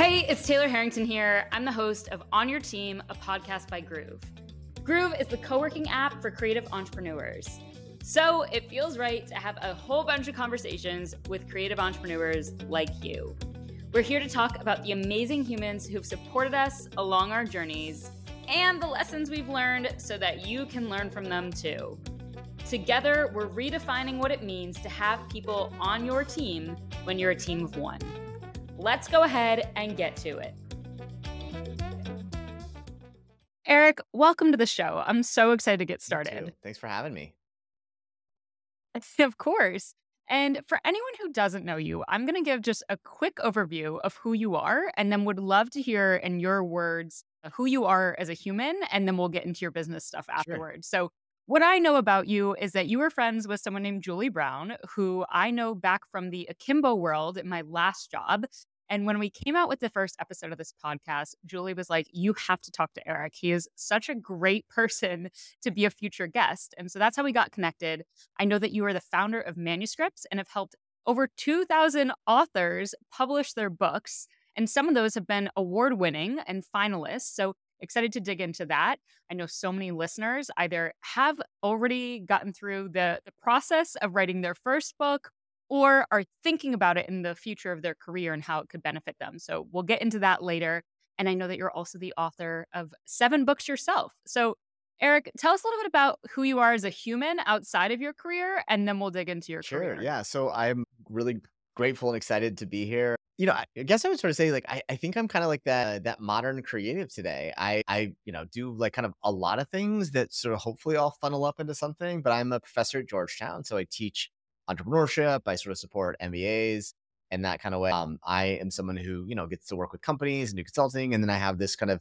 Hey, it's Taylor Harrington here. I'm the host of On Your Team, a podcast by Groove. Groove is the co working app for creative entrepreneurs. So it feels right to have a whole bunch of conversations with creative entrepreneurs like you. We're here to talk about the amazing humans who've supported us along our journeys and the lessons we've learned so that you can learn from them too. Together, we're redefining what it means to have people on your team when you're a team of one. Let's go ahead and get to it. Eric, welcome to the show. I'm so excited to get started. Thanks for having me. Of course. And for anyone who doesn't know you, I'm going to give just a quick overview of who you are and then would love to hear in your words who you are as a human. And then we'll get into your business stuff afterwards. Sure. So, what I know about you is that you were friends with someone named Julie Brown, who I know back from the Akimbo world in my last job. And when we came out with the first episode of this podcast, Julie was like, You have to talk to Eric. He is such a great person to be a future guest. And so that's how we got connected. I know that you are the founder of Manuscripts and have helped over 2,000 authors publish their books. And some of those have been award winning and finalists. So excited to dig into that. I know so many listeners either have already gotten through the, the process of writing their first book or are thinking about it in the future of their career and how it could benefit them. So we'll get into that later. And I know that you're also the author of seven books yourself. So, Eric, tell us a little bit about who you are as a human outside of your career, and then we'll dig into your sure, career. Sure. Yeah. So I'm really grateful and excited to be here. You know, I guess I would sort of say like I, I think I'm kind of like that that modern creative today. I I you know do like kind of a lot of things that sort of hopefully all funnel up into something. But I'm a professor at Georgetown, so I teach entrepreneurship. I sort of support MBAs and that kind of way. Um, I am someone who, you know, gets to work with companies and do consulting. And then I have this kind of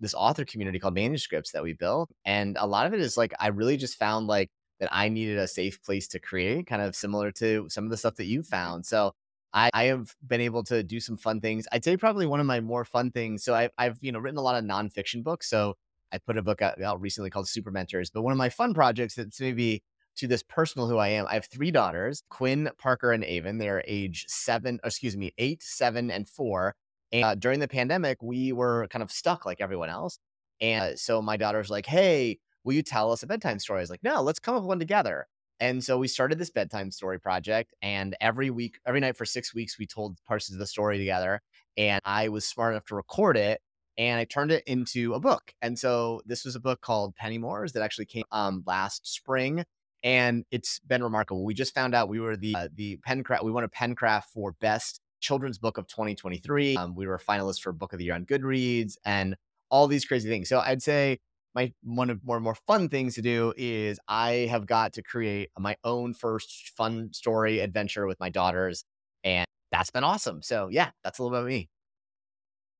this author community called manuscripts that we built. And a lot of it is like, I really just found like that I needed a safe place to create, kind of similar to some of the stuff that you found. So I, I have been able to do some fun things. I'd say probably one of my more fun things. So I've, I've you know, written a lot of nonfiction books. So I put a book out, out recently called Super Mentors. But one of my fun projects that's maybe to this personal who I am. I have three daughters, Quinn, Parker, and Avon. They're age seven, excuse me, eight, seven, and four. And uh, during the pandemic, we were kind of stuck like everyone else. And so my daughter's like, hey, will you tell us a bedtime story? I was like, no, let's come up with one together. And so we started this bedtime story project. And every week, every night for six weeks, we told parts of the story together. And I was smart enough to record it and I turned it into a book. And so this was a book called Pennymoors that actually came um, last spring and it's been remarkable. We just found out we were the uh, the Pencraft. We won a Pencraft for best children's book of 2023. Um, we were a finalist for Book of the Year on Goodreads, and all these crazy things. So I'd say my one of more more fun things to do is I have got to create my own first fun story adventure with my daughters, and that's been awesome. So yeah, that's a little about me.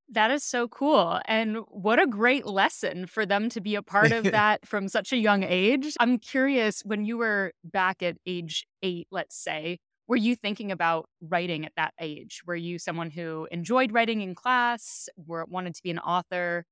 That is so cool. And what a great lesson for them to be a part of that from such a young age. I'm curious when you were back at age eight, let's say, were you thinking about writing at that age? Were you someone who enjoyed writing in class, were, wanted to be an author?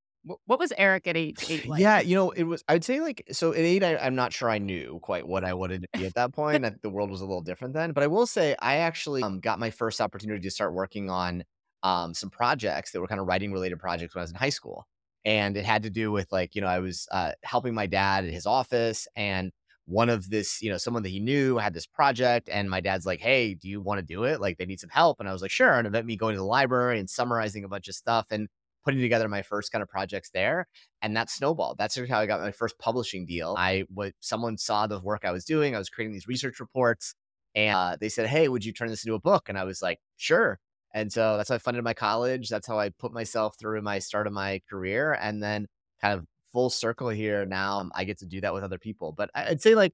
What was Eric at age eight like? Yeah, you know, it was, I'd say like, so at eight, I, am not sure I knew quite what I wanted to be at that point. I the world was a little different then. But I will say, I actually um, got my first opportunity to start working on um, some projects that were kind of writing related projects when I was in high school. And it had to do with like, you know, I was uh, helping my dad at his office and one of this, you know, someone that he knew had this project. And my dad's like, Hey, do you want to do it? Like they need some help. And I was like, sure. And it meant me going to the library and summarizing a bunch of stuff and putting together my first kind of projects there. And that snowballed. That's how I got my first publishing deal. I what someone saw the work I was doing. I was creating these research reports and uh, they said, Hey, would you turn this into a book? And I was like, sure. And so that's how I funded my college. That's how I put myself through my start of my career. And then kind of full circle here now, um, I get to do that with other people. But I'd say like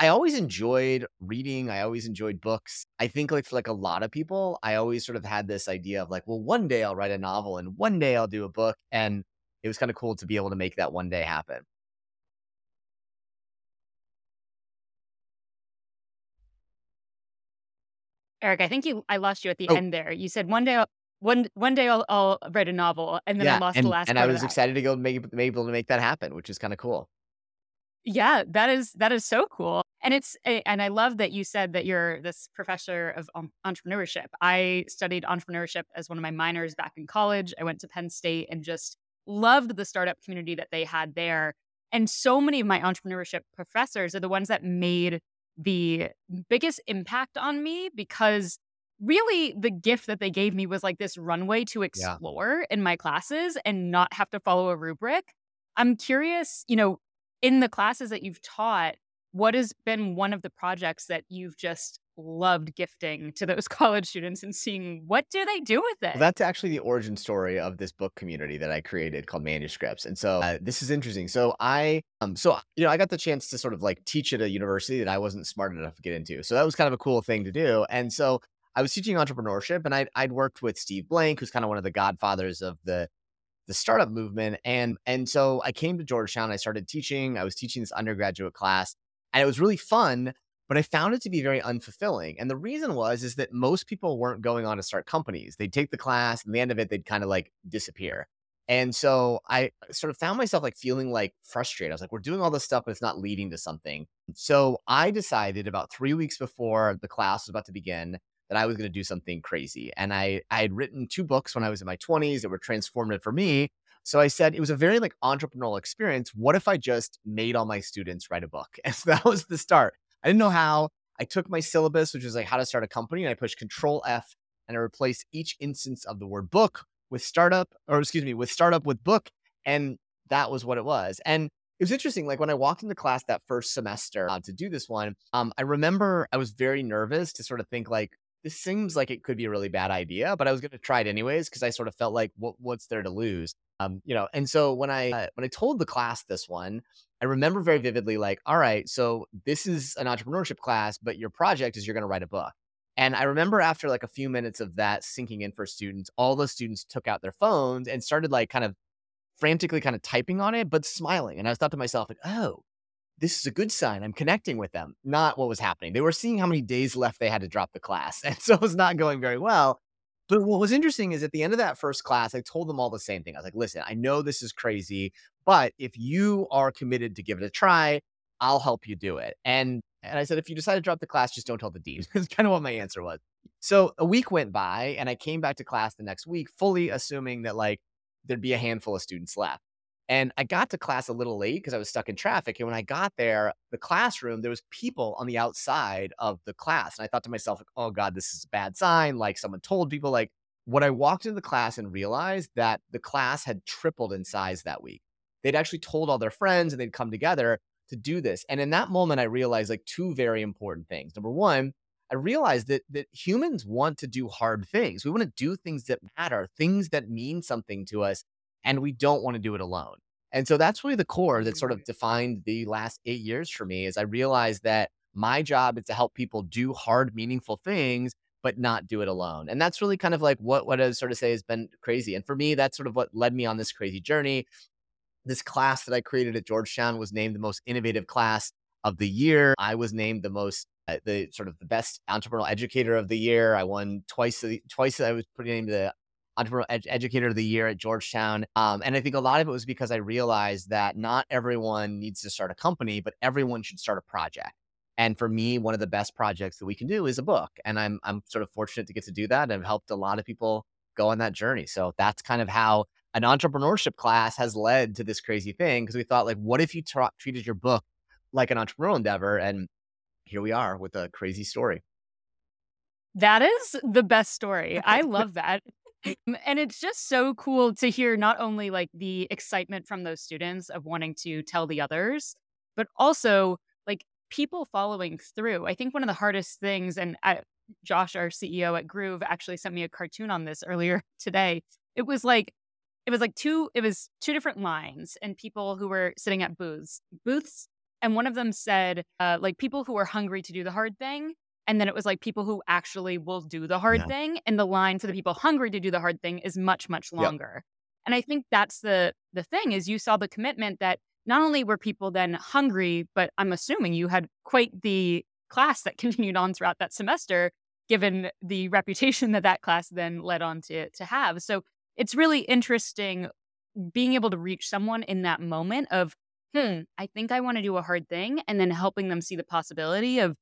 I always enjoyed reading. I always enjoyed books. I think like for like a lot of people, I always sort of had this idea of like, well, one day I'll write a novel and one day I'll do a book. And it was kind of cool to be able to make that one day happen. Eric, I think you I lost you at the oh. end there. You said one day I'll, one one day I'll, I'll write a novel, and then yeah, I lost and, the last. And I was excited to go make be able to make that happen, which is kind of cool. Yeah, that is that is so cool. And it's eh, and I love that you said that you're this professor of um, entrepreneurship. I studied entrepreneurship as one of my minors back in college. I went to Penn State and just loved the startup community that they had there. And so many of my entrepreneurship professors are the ones that made the biggest impact on me because really the gift that they gave me was like this runway to explore yeah. in my classes and not have to follow a rubric. I'm curious, you know, in the classes that you've taught, what has been one of the projects that you've just loved gifting to those college students and seeing what do they do with it? Well, that's actually the origin story of this book community that I created called Manuscripts. And so uh, this is interesting. So I, um, so you know, I got the chance to sort of like teach at a university that I wasn't smart enough to get into. So that was kind of a cool thing to do. And so I was teaching entrepreneurship, and I'd, I'd worked with Steve Blank, who's kind of one of the godfathers of the the startup movement. And and so I came to Georgetown. I started teaching. I was teaching this undergraduate class, and it was really fun but I found it to be very unfulfilling. And the reason was is that most people weren't going on to start companies. They'd take the class, and the end of it, they'd kind of like disappear. And so I uh, sort of found myself like feeling like frustrated. I was like, we're doing all this stuff, but it's not leading to something. So I decided about three weeks before the class was about to begin that I was going to do something crazy. And I I had written two books when I was in my 20s that were transformative for me. So I said it was a very like entrepreneurial experience. What if I just made all my students write a book? And so that was the start. I didn't know how. I took my syllabus, which was like how to start a company, and I pushed Control F and I replaced each instance of the word book with startup, or excuse me, with startup with book. And that was what it was. And it was interesting. Like when I walked into class that first semester uh, to do this one, um, I remember I was very nervous to sort of think like, this seems like it could be a really bad idea, but I was going to try it anyways because I sort of felt like, what, what's there to lose? Um, you know. And so when I uh, when I told the class this one, I remember very vividly, like, all right, so this is an entrepreneurship class, but your project is you're going to write a book. And I remember after like a few minutes of that sinking in for students, all the students took out their phones and started like kind of frantically kind of typing on it, but smiling. And I thought to myself, like, oh, this is a good sign. I'm connecting with them, not what was happening. They were seeing how many days left they had to drop the class. And so it was not going very well. But what was interesting is at the end of that first class, I told them all the same thing. I was like, listen, I know this is crazy, but if you are committed to give it a try, I'll help you do it. And and I said, if you decide to drop the class, just don't tell the dean. That's kind of what my answer was. So a week went by and I came back to class the next week, fully assuming that like there'd be a handful of students left. And I got to class a little late because I was stuck in traffic. And when I got there, the classroom, there was people on the outside of the class. And I thought to myself, oh God, this is a bad sign. Like someone told people, like, when I walked into the class and realized that the class had tripled in size that week. They'd actually told all their friends and they'd come together to do this. And in that moment, I realized like two very important things. Number one, I realized that that humans want to do hard things. We want to do things that matter, things that mean something to us and we don't want to do it alone. And so that's really the core that sort of defined the last eight years for me is I realized that my job is to help people do hard, meaningful things, but not do it alone. And that's really kind of like what, what I sort of say has been crazy. And for me, that's sort of what led me on this crazy journey. This class that I created at Georgetown was named the most innovative class of the year. I was named the most uh, the sort of the best entrepreneurial educator of the year. I won twice. Twice I was named the entrepreneurial ed- educator of the year at Georgetown. Um, and I think a lot of it was because I realized that not everyone needs to start a company, but everyone should start a project. And for me, one of the best projects that we can do is a book. And I'm I'm sort of fortunate to get to do that. And I've helped a lot of people go on that journey. So that's kind of how an entrepreneurship class has led to this crazy thing. Because we thought, like, what if you tra- treated your book like an entrepreneurial endeavor? And here we are with a crazy story. That is the best story. I love that. And it's just so cool to hear not only like the excitement from those students of wanting to tell the others, but also like people following through. I think one of the hardest things, and I, Josh, our CEO at Groove, actually sent me a cartoon on this earlier today. It was like, it was like two, it was two different lines and people who were sitting at booths, booths. And one of them said, uh, like people who are hungry to do the hard thing and then it was like people who actually will do the hard yeah. thing. And the line for the people hungry to do the hard thing is much, much longer. Yep. And I think that's the the thing is you saw the commitment that not only were people then hungry, but I'm assuming you had quite the class that continued on throughout that semester, given the reputation that that class then led on to to have. So it's really interesting being able to reach someone in that moment of hmm, I think I want to do a hard thing, and then helping them see the possibility of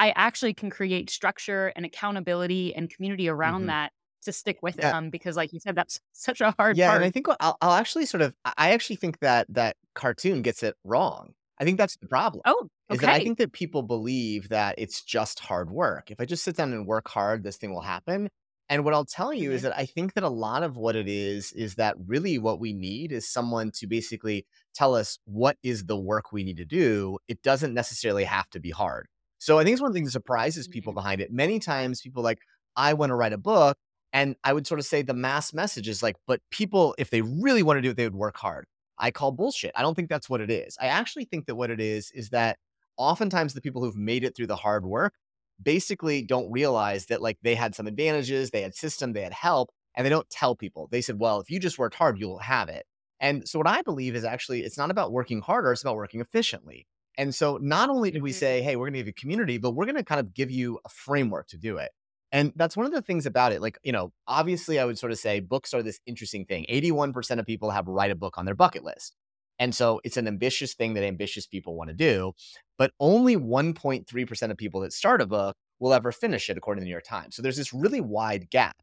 I actually can create structure and accountability and community around hmm that to stick with Yeah. them because, like you said, that's such a hard part. Yeah, and I think I'll I'll actually sort of I actually think that that cartoon gets it wrong. I think that's the problem, Oh, okay. is that I think that people believe that it's just hard work. If I just sit down and work hard, this thing will happen. And what I'll tell you is hmm that I think that a lot of what it is, is that really what we need is someone to basically tell us what is the work we need to do. It doesn't necessarily have to be hard. So I think it's one thing that surprises people mm-hmm. behind it. Many times people like, I want to write a book and I would sort of say the mass message is like, but people, if they really want to do it, they would work hard. I call bullshit. I don't think that's what it is. I actually think that what it is is that oftentimes the people who've made it through the hard work basically don't realize that like they had some advantages, they had system, they had help, and they don't tell people. They said, well, if you just worked hard, you'll have it. And so what I believe is actually it's not about working harder, it's about working efficiently. And so not only do we hmm say, hey, we're going to give you community, but we're going to kind of give you a framework to do it. And that's one of the things about it. Like, you know, obviously, I would sort of say books are this interesting thing. 81% of people have write a book on their bucket list. And so it's an ambitious thing that ambitious people want to do. But only 1.3% of people that start a book will ever finish it, according to the New York Times. So there's this really wide gap.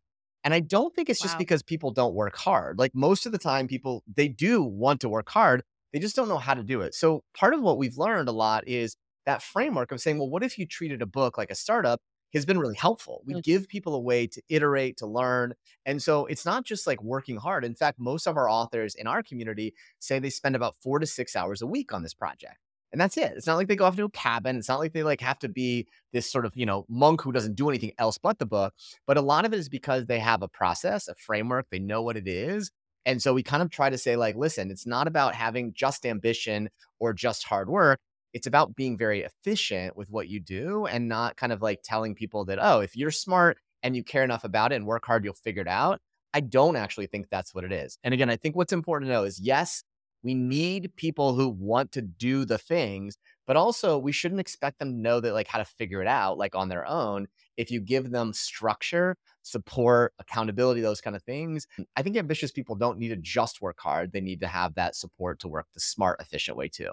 And I don't think it's just Wow. because people don't work hard. Like most of the time, people, they do want to work hard. They just don't know how to do it. So part of what we've learned a lot is that framework of saying, well, what if you treated a book like a startup? has been really helpful. We Mm, give people a way to iterate, to learn. And so it's not just like working hard. In fact, most of our authors in our community say they spend about four to six hours a week on this project. And that's it. It's not like they go off to a cabin. It's not like they like have to be this sort of, you know, monk who doesn't do anything else but the book. But a lot of it is because they have a process, a framework, they know what it is. And so we kind of try to say, like, listen, it's not about having just ambition or just hard work it's about being very efficient with what you do and not kind of like telling people that, oh, if you're smart and you care enough about it and work hard, you'll figure it out. I don't actually think that's what it is. And again, I think what's important to know is yes, we need people who want to do the things, but also we shouldn't expect them to know that like how to figure it out like on their own. If you give them structure, support, accountability, those kind of things, I think ambitious people don't need to just work hard. They need to have that support to work the smart, efficient way too.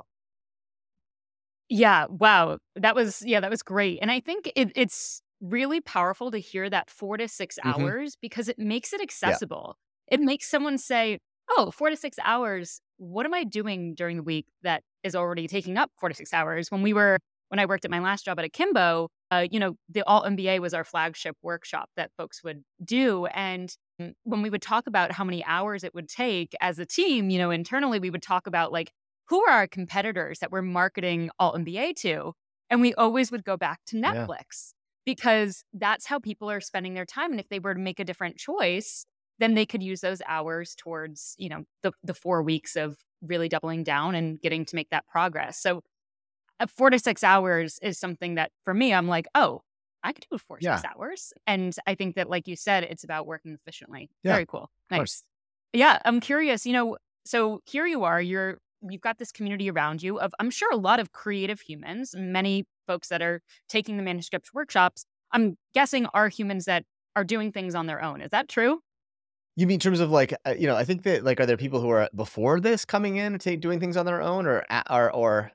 Yeah, wow. That was yeah, that was great. And I think it, it's really powerful to hear that four to six hmm hours because it makes it Yeah. accessible. It makes someone say, "Oh, four to six hours. What am I doing during the week that is already taking up four to six hours?" When we were when I worked at my last job at Akimbo, uh, you know, the altMBA was our flagship workshop that folks would do, and mm, when we would talk about how many hours it would take as a team, you know, internally, we would talk about like who are our competitors that we're marketing altMBA to? And we always would go back to Yeah. Netflix because that's how people are spending their time. And if they were to make a different choice, then they could use those hours towards, you know, the, the four weeks of really doubling down and getting to make that progress. So four to six hours is something that for me, I'm like, oh, I could do four to six hours. And I think that, like you said, it's about working efficiently. Yeah. Very cool. Nice. Yeah, I'm curious, you know, so here you are, you're you've got this community around you of I'm sure a lot of creative humans, many folks that are taking the manuscript workshops, I'm guessing are humans that are doing things on their own. Is that true? You mean in terms of like, uh, you know, I think that like, are there people who are before this coming in and doing things on their own or, or, or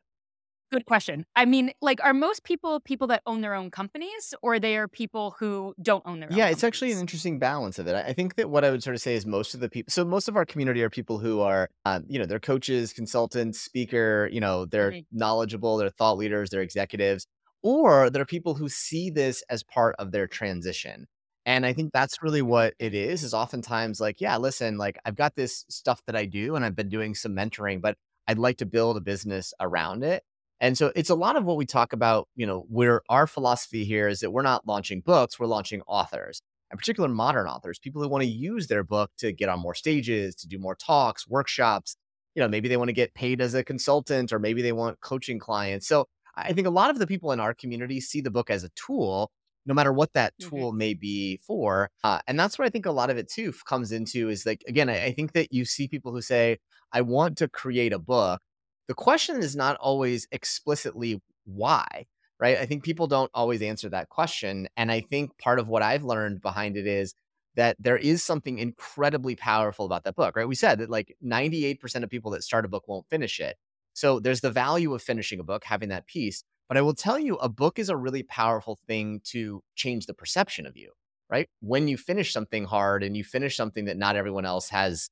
Good question. I mean, like are most people people that own their own companies or they are people who don't own their own yeah, it's actually an interesting balance of it. I, think that what I would sort of say is most of the people, so most of our community are people who are, um, you know, they're coaches, consultants, speaker, you know, they're Mhm. knowledgeable, they're thought leaders, they're executives, or they're people who see this as part of their transition. And I think that's really what it is, is oftentimes like, yeah, listen, like I've got this stuff that I do and I've been doing some mentoring, but I'd like to build a business around it. And so it's a lot of what we talk about, you know, where our philosophy here is that we're not launching books, we're launching authors, in particular modern authors, people who want to use their book to get on more stages, to do more talks, workshops. You know, maybe they want to get paid as a consultant or maybe they want coaching clients. So I think a lot of the people in our community see the book as a tool, no matter what that Mhm. tool may be for. Uh, and that's where I think a lot of it too comes into is like, again, I, I think that you see people who say, I want to create a book the question is not always explicitly why, right? I think people don't always answer that question. And I think part of what I've learned behind it is that there is something incredibly powerful about that book, right? We said that like 98% of people that start a book won't finish it. So there's the value of finishing a book, having that piece. But I will tell you, a book is a really powerful thing to change the perception of you, right? When you finish something hard and you finish something that not everyone else has,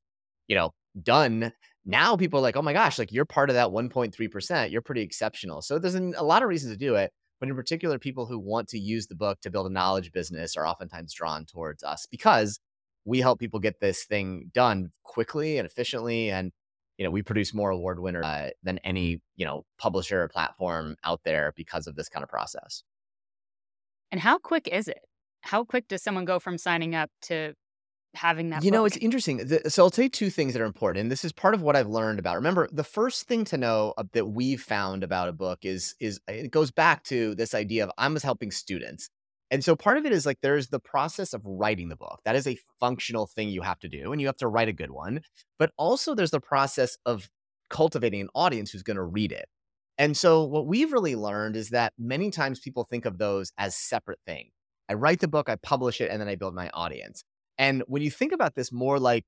you know, done, now people are like, oh my gosh, like you're part of that 1.3%. You're pretty exceptional. So there's a lot of reasons to do it. But in particular, people who want to use the book to build a knowledge business are oftentimes drawn towards us because we help people get this thing done quickly and efficiently. And, you know, we produce more award winners uh, than any, you know, publisher or platform out there because of this kind of process. And how quick is it? How quick does someone go from signing up to having that. You book. know, it's interesting. so I'll tell you two things that are important, and this is part of what I've learned about. Remember, the first thing to know that we've found about a book is is it goes back to this idea of I'm helping students. And so part of it is like there's the process of writing the book. That is a functional thing you have to do, and you have to write a good one. But also there's the process of cultivating an audience who's going to read it. And so what we've really learned is that many times people think of those as separate things. I write the book, I publish it, and then I build my audience. And when you think about this more like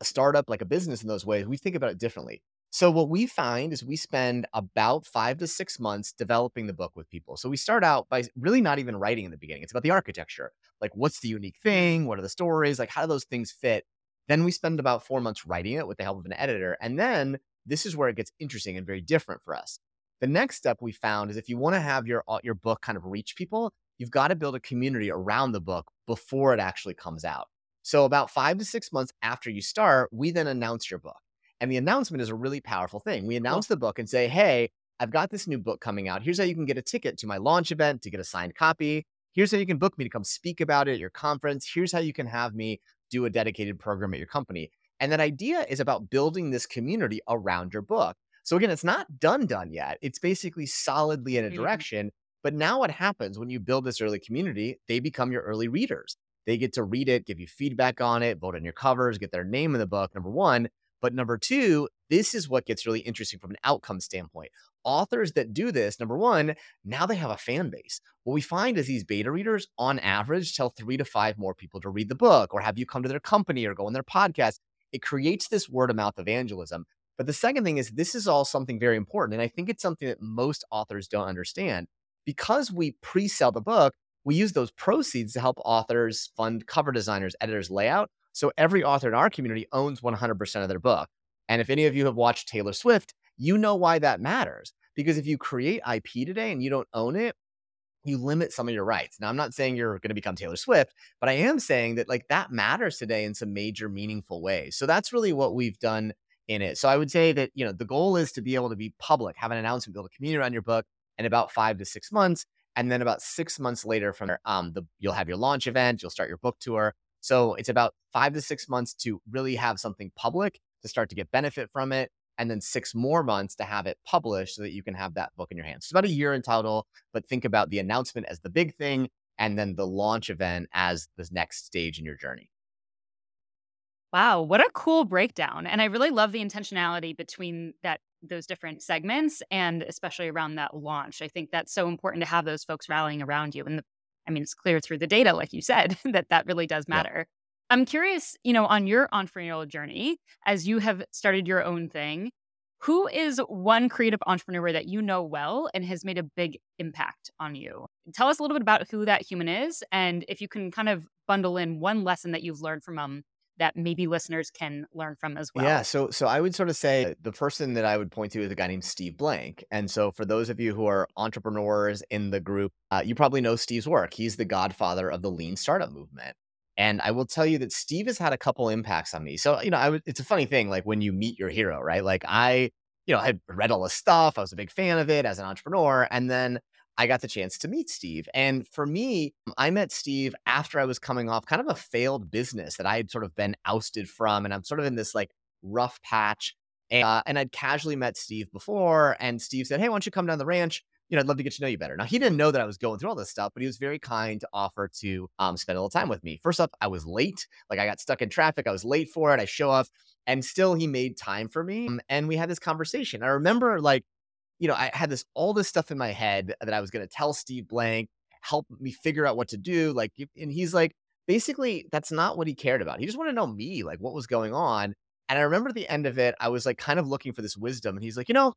a startup, like a business in those ways, we think about it differently. So what we find is we spend about five to six months developing the book with people. So we start out by really not even writing in the beginning. It's about the architecture. Like what's the unique thing? What are the stories? Like how do those things fit? Then we spend about four months writing it with the help of an editor. And then this is where it gets interesting and very different for us. The next step we found is if you want to have your uh, your book kind of reach people, you've got to build a community around the book before it actually comes out. So, about five to six months after you start, we then announce your book. And the announcement is a really powerful thing. We announce cool. the book and say, hey, I've got this new book coming out. Here's how you can get a ticket to my launch event to get a signed copy. Here's how you can book me to come speak about it at your conference. Here's how you can have me do a dedicated program at your company. And that idea is about building this community around your book. So again, it's not done done yet. It's basically solidly in a mm-hmm. direction. But now what happens when you build this early community? They become your early readers. They get to read it, give you feedback on it, vote on your covers, get their name in the book, number one. But number two, this is what gets really interesting from an outcome standpoint. Authors that do this, number one, now they have a fan base. What we find is these beta readers, on average, tell three to five more people to read the book or have you come to their company or go on their podcast. It creates this word of mouth evangelism. But the second thing is, this is all something very important. And I think it's something that most authors don't understand. Because we pre sell the book, we use those proceeds to help authors fund cover designers, editors, layout. So every author in our community owns 100% of their book. And if any of you have watched Taylor Swift, you know why that matters. Because if you create IP today and you don't own it, you limit some of your rights. Now, I'm not saying you're going to become Taylor Swift, but I am saying that like that matters today in some major meaningful ways. So that's really what we've done in it. So I would say that, you know, the goal is to be able to be public, have an announcement, build a community around your book in about five to six months and then about six months later from there, um, the, you'll have your launch event, you'll start your book tour. So it's about five to six months to really have something public to start to get benefit from it. And then six more months to have it published so that you can have that book in your hands. It's about a year in total, but think about the announcement as the big thing and then the launch event as the next stage in your journey. Wow, what a cool breakdown. And I really love the intentionality between that those different segments and especially around that launch. I think that's so important to have those folks rallying around you. And the, I mean, it's clear through the data, like you said, that that really does matter. Yeah. I'm curious, you know, on your entrepreneurial journey, as you have started your own thing, who is one creative entrepreneur that you know well and has made a big impact on you? Tell us a little bit about who that human is. And if you can kind of bundle in one lesson that you've learned from them that maybe listeners can learn from as well? Yeah, so so I would sort of say the person that I would point to is a guy named Steve Blank. And so for those of you who are entrepreneurs in the group, uh, you probably know Steve's work. He's the godfather of the lean startup movement. And I will tell you that Steve has had a couple impacts on me. So, you know, I it's a funny thing like when you meet your hero, right? Like I, you know, I read all his stuff. I was a big fan of it as an entrepreneur. And then I got the chance to meet Steve. And for me, I met Steve after I was coming off kind of a failed business that I had sort of been ousted from. And I'm sort of in this like rough patch. And, uh, and I'd casually met Steve before. And Steve said, Hey, why don't you come down the ranch? You know, I'd love to get to know you better. Now, he didn't know that I was going through all this stuff, but he was very kind to offer to um, spend a little time with me. First up, I was late. Like I got stuck in traffic. I was late for it. I show up and still he made time for me. And we had this conversation. I remember like you know, I had this all this stuff in my head that I was going to tell Steve Blank, help me figure out what to do. Like, and he's like, basically, that's not what he cared about. He just wanted to know me, like what was going on. And I remember at the end of it, I was like kind of looking for this wisdom. And he's like, you know,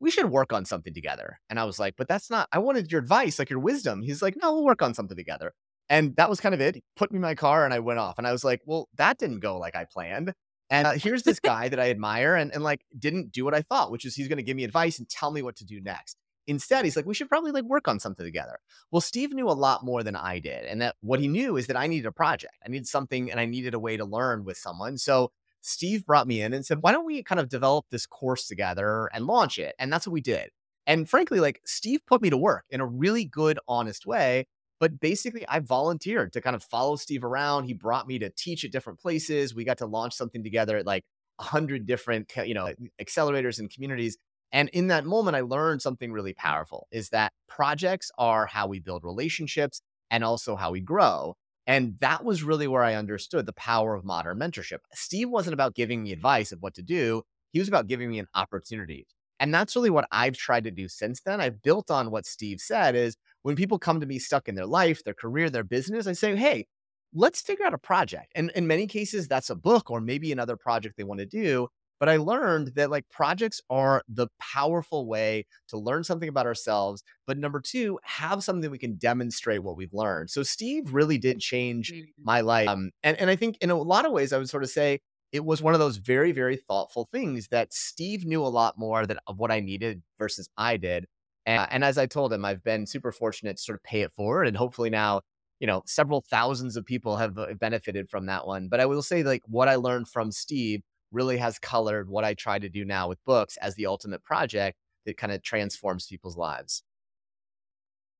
we should work on something together. And I was like, but that's not, I wanted your advice, like your wisdom. He's like, no, we'll work on something together. And that was kind of it. He put me in my car and I went off. And I was like, well, that didn't go like I planned. And uh, here's this guy that I admire and, and like didn't do what I thought, which is he's going to give me advice and tell me what to do next. Instead, he's like, we should probably like work on something together. Well, Steve knew a lot more than I did. And that what he knew is that I needed a project. I needed something and I needed a way to learn with someone. So Steve brought me in and said, why don't we kind of develop this course together and launch it? And that's what we did. And frankly, like Steve put me to work in a really good, honest way. But basically, I volunteered to kind of follow Steve around. He brought me to teach at different places. We got to launch something together at like a hundred different, you know, accelerators and communities. And in that moment, I learned something really powerful is that projects are how we build relationships and also how we grow. And that was really where I understood the power of modern mentorship. Steve wasn't about giving me advice of what to do, he was about giving me an opportunity. And that's really what I've tried to do since then. I've built on what Steve said is when people come to me stuck in their life, their career, their business, I say, hey, let's figure out a project. And in many cases, that's a book or maybe another project they want to do. But I learned that like projects are the powerful way to learn something about ourselves. But number two, have something we can demonstrate what we've learned. So Steve really did change my life. Um, and, and I think in a lot of ways, I would sort of say it was one of those very, very thoughtful things that Steve knew a lot more that of what I needed versus I did. And, and as I told him, I've been super fortunate to sort of pay it forward. And hopefully now, you know, several thousands of people have uh, benefited from that one. But I will say, like, what I learned from Steve really has colored what I try to do now with books as the ultimate project that kind of transforms people's lives.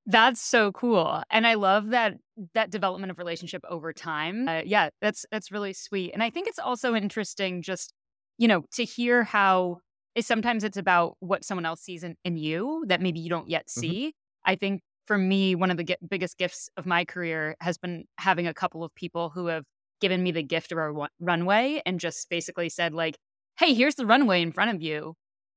That's so cool. And I love that that development of relationship over time. Uh, yeah, that's that's really sweet. And I think it's also interesting just, you know, to hear how is sometimes it's about what someone else sees in, in you that maybe you don't yet mm-hmm. see. Mm-hmm. I think for me, one of the biggest gifts of my career has been having a couple of people who have given me the gift of a runway and just basically said like, "Hey, here's the runway in front of you.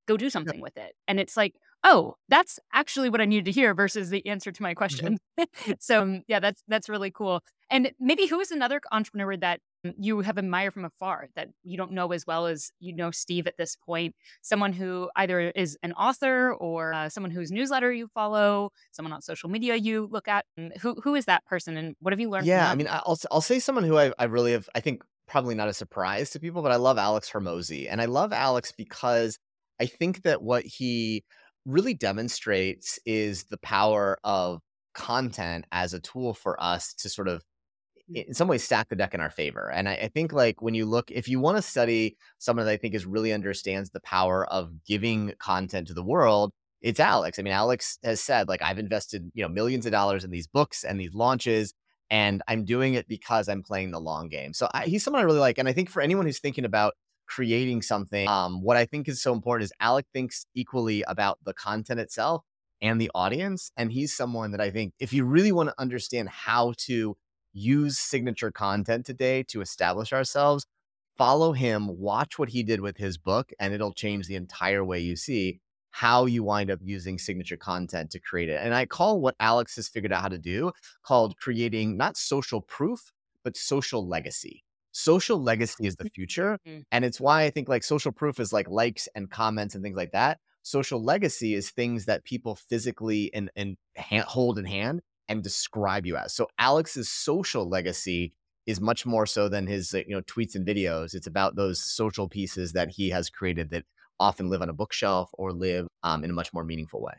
Go do something with it." And it's like, "Oh, that's actually what I needed to hear versus the answer to my mm-hmm. question." so, um, yeah, that's that's really cool. And maybe who is another entrepreneur that you have admired from afar that you don't know as well as you know Steve at this point? Someone who either is an author or uh, someone whose newsletter you follow, someone on social media you look at. Who who is that person, and what have you learned? Yeah, I mean, I'll I'll say someone who I I really have. I think probably not a surprise to people, but I love Alex Hormozi, and I love Alex because I think that what he really demonstrates is the power of content as a tool for us to sort of in some ways stack the deck in our favor. And I, I think like when you look, if you want to study someone that I think is really understands the power of giving content to the world, it's Alex. I mean, Alex has said like I've invested you know millions of dollars in these books and these launches, and I'm doing it because I'm playing the long game. So I, he's someone I really like, and I think for anyone who's thinking about creating something, um, what I think is so important is Alex thinks equally about the content itself and the audience, and he's someone that I think if you really want to understand how to use signature content today to establish ourselves, follow him, watch what he did with his book, and it'll change the entire way you see how you wind up using signature content to create it. And I call what Alex has figured out how to do called creating not social proof, but social legacy. Social legacy is the future. Mm-hmm. And it's why I think like social proof is like likes and comments and things like that. Social legacy is things that people physically and, and hold in hand and describe you as. So Alex's social legacy is much more so than his uh, you know tweets and videos. It's about those social pieces that he has created that often live on a bookshelf or live um, in a much more meaningful way.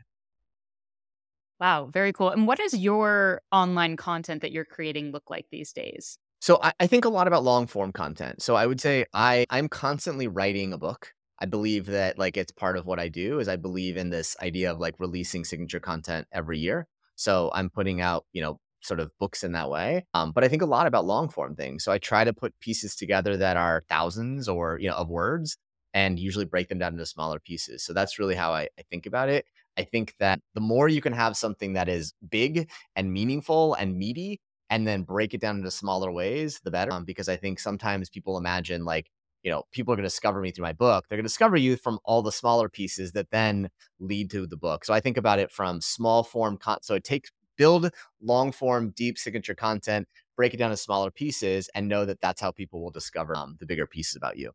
Wow, very cool. And what does your online content that you're creating look like these days? So I, I think a lot about long form content. So I would say I I'm constantly writing a book. I believe that like it's part of what I do is I believe in this idea of like releasing signature content every year. So I'm putting out, you know, sort of books in that way. Um, but I think a lot about long form things. So I try to put pieces together that are thousands or, you know, of words and usually break them down into smaller pieces. So that's really how I, I think about it. I think that the more you can have something that is big and meaningful and meaty and then break it down into smaller ways, the better. Um, because I think sometimes people imagine like, you know, people are going to discover me through my book. They're going to discover you from all the smaller pieces that then lead to the book. So I think about it from small form. Con- so it takes build long form, deep signature content, break it down to smaller pieces, and know that that's how people will discover um, the bigger pieces about you.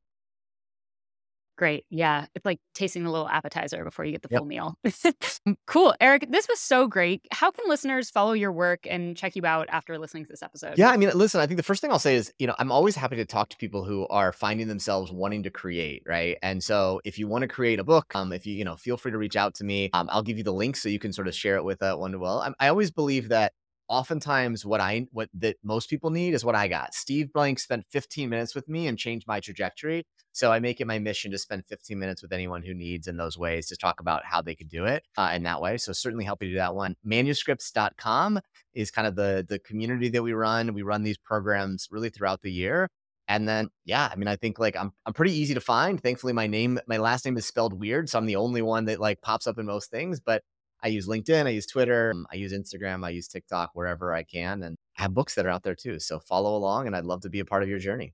Great. Yeah. It's like tasting a little appetizer before you get the yep. full meal. cool. Eric, this was so great. How can listeners follow your work and check you out after listening to this episode? Yeah. I mean, listen, I think the first thing I'll say is, you know, I'm always happy to talk to people who are finding themselves wanting to create, right? And so if you want to create a book, um, if you, you know, feel free to reach out to me. Um, I'll give you the link so you can sort of share it with uh, one well. I, I always believe that oftentimes what I what that most people need is what I got. Steve Blank spent 15 minutes with me and changed my trajectory. So I make it my mission to spend 15 minutes with anyone who needs in those ways to talk about how they could do it uh, in that way. So certainly help you do that one. Manuscripts.com is kind of the the community that we run. We run these programs really throughout the year. And then, yeah, I mean, I think like I'm I'm pretty easy to find. Thankfully, my name, my last name is spelled weird, so I'm the only one that like pops up in most things. But I use LinkedIn, I use Twitter, I use Instagram, I use TikTok wherever I can. And I have books that are out there too. So follow along and I'd love to be a part of your journey.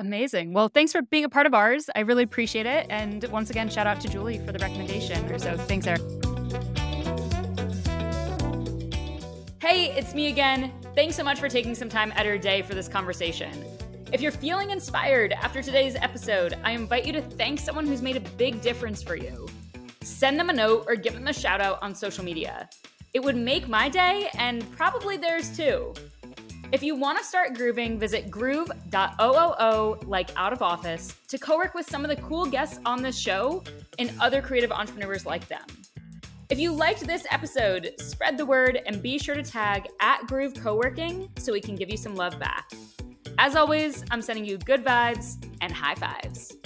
Amazing. Well, thanks for being a part of ours. I really appreciate it. And once again, shout out to Julie for the recommendation. So thanks, Eric. Hey, it's me again. Thanks so much for taking some time out of your day for this conversation. If you're feeling inspired after today's episode, I invite you to thank someone who's made a big difference for you send them a note or give them a shout out on social media. It would make my day and probably theirs too. If you want to start grooving, visit groove.ooo, like out of office, to co work with some of the cool guests on this show and other creative entrepreneurs like them. If you liked this episode, spread the word and be sure to tag at Groove Co-working so we can give you some love back. As always, I'm sending you good vibes and high fives.